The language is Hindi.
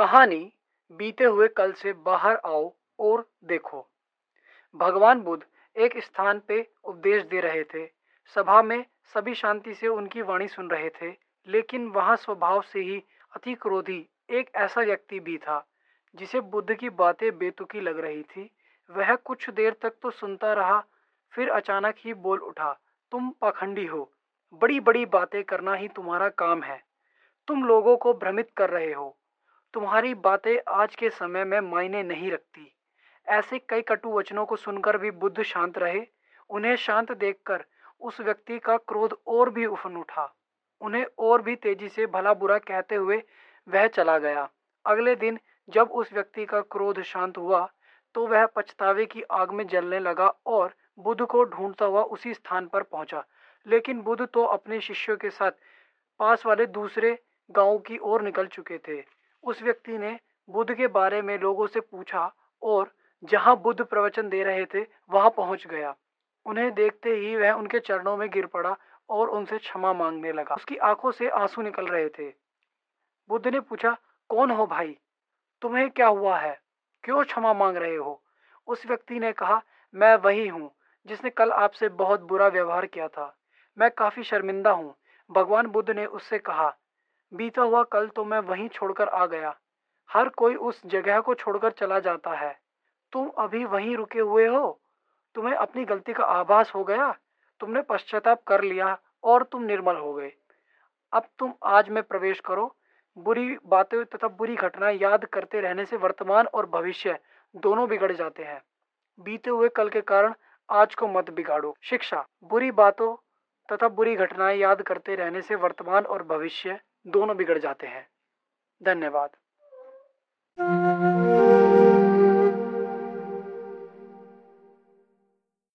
कहानी बीते हुए कल से बाहर आओ और देखो। भगवान बुद्ध एक स्थान पे उपदेश दे रहे थे। सभा में सभी शांति से उनकी वाणी सुन रहे थे, लेकिन वहाँ स्वभाव से ही अति क्रोधी एक ऐसा व्यक्ति भी था, जिसे बुद्ध की बातें बेतुकी लग रही थी। वह कुछ देर तक तो सुनता रहा, फिर अचानक ही बोल उठा, तुम पाखंडी हो बड़ी बड़ी बातें करना ही तुम्हारा काम है। तुम लोगों को भ्रमित कर रहे हो। तुम्हारी बातें आज के समय में मायने नहीं रखती। ऐसे कई कटु वचनों को सुनकर भी बुद्ध शांत रहे। उन्हें शांत देखकर उस व्यक्ति का क्रोध और भी उफन उठा। उन्हें और भी तेज़ी से भला बुरा कहते हुए वह चला गया। अगले दिन जब उस व्यक्ति का क्रोध शांत हुआ तो वह पछतावे की आग में जलने लगा और बुद्ध को ढूंढता हुआ उसी स्थान पर पहुँचा। लेकिन बुद्ध तो अपने शिष्यों के साथ पास वाले दूसरे गाँव की ओर निकल चुके थे। उस व्यक्ति ने बुद्ध के बारे में लोगों से पूछा और जहाँ बुद्ध प्रवचन दे रहे थे, वहाँ पहुँच गया। उन्हें देखते ही वह उनके चरणों में गिर पड़ा और उनसे क्षमा मांगने लगा। उसकी आँखों से आँसू निकल रहे थे। बुद्ध ने पूछा, कौन हो भाई? तुम्हें क्या हुआ है? क्यों क्षमा मांग रहे हो? उस व्यक्ति ने कहा, मैं वही हूँ, जिसने कल आपसे बहुत बुरा व्यवहार किया था। मैं काफ़ी शर्मिंदा हूँ। भगवान बुद्ध ने उससे कहा बीता हुआ कल तो मैं वहीं छोड़कर आ गया। हर कोई उस जगह को छोड़कर चला जाता है। तुम अभी वहीं रुके हुए हो? तुम्हें अपनी गलती का आभास हो गया? तुमने पश्चाताप कर लिया और तुम निर्मल हो गए। अब तुम आज में प्रवेश करो। बुरी बातें तथा बुरी घटनाएँ याद करते रहने से वर्तमान और भविष्य दोनों बिगड़ जाते हैं। बीते हुए कल के कारण आज को मत बिगाड़ो। शिक्षा, बुरी बातों तथा बुरी घटनाएँ याद करते रहने से वर्तमान और भविष्य दोनों बिगड़ जाते हैं। धन्यवाद।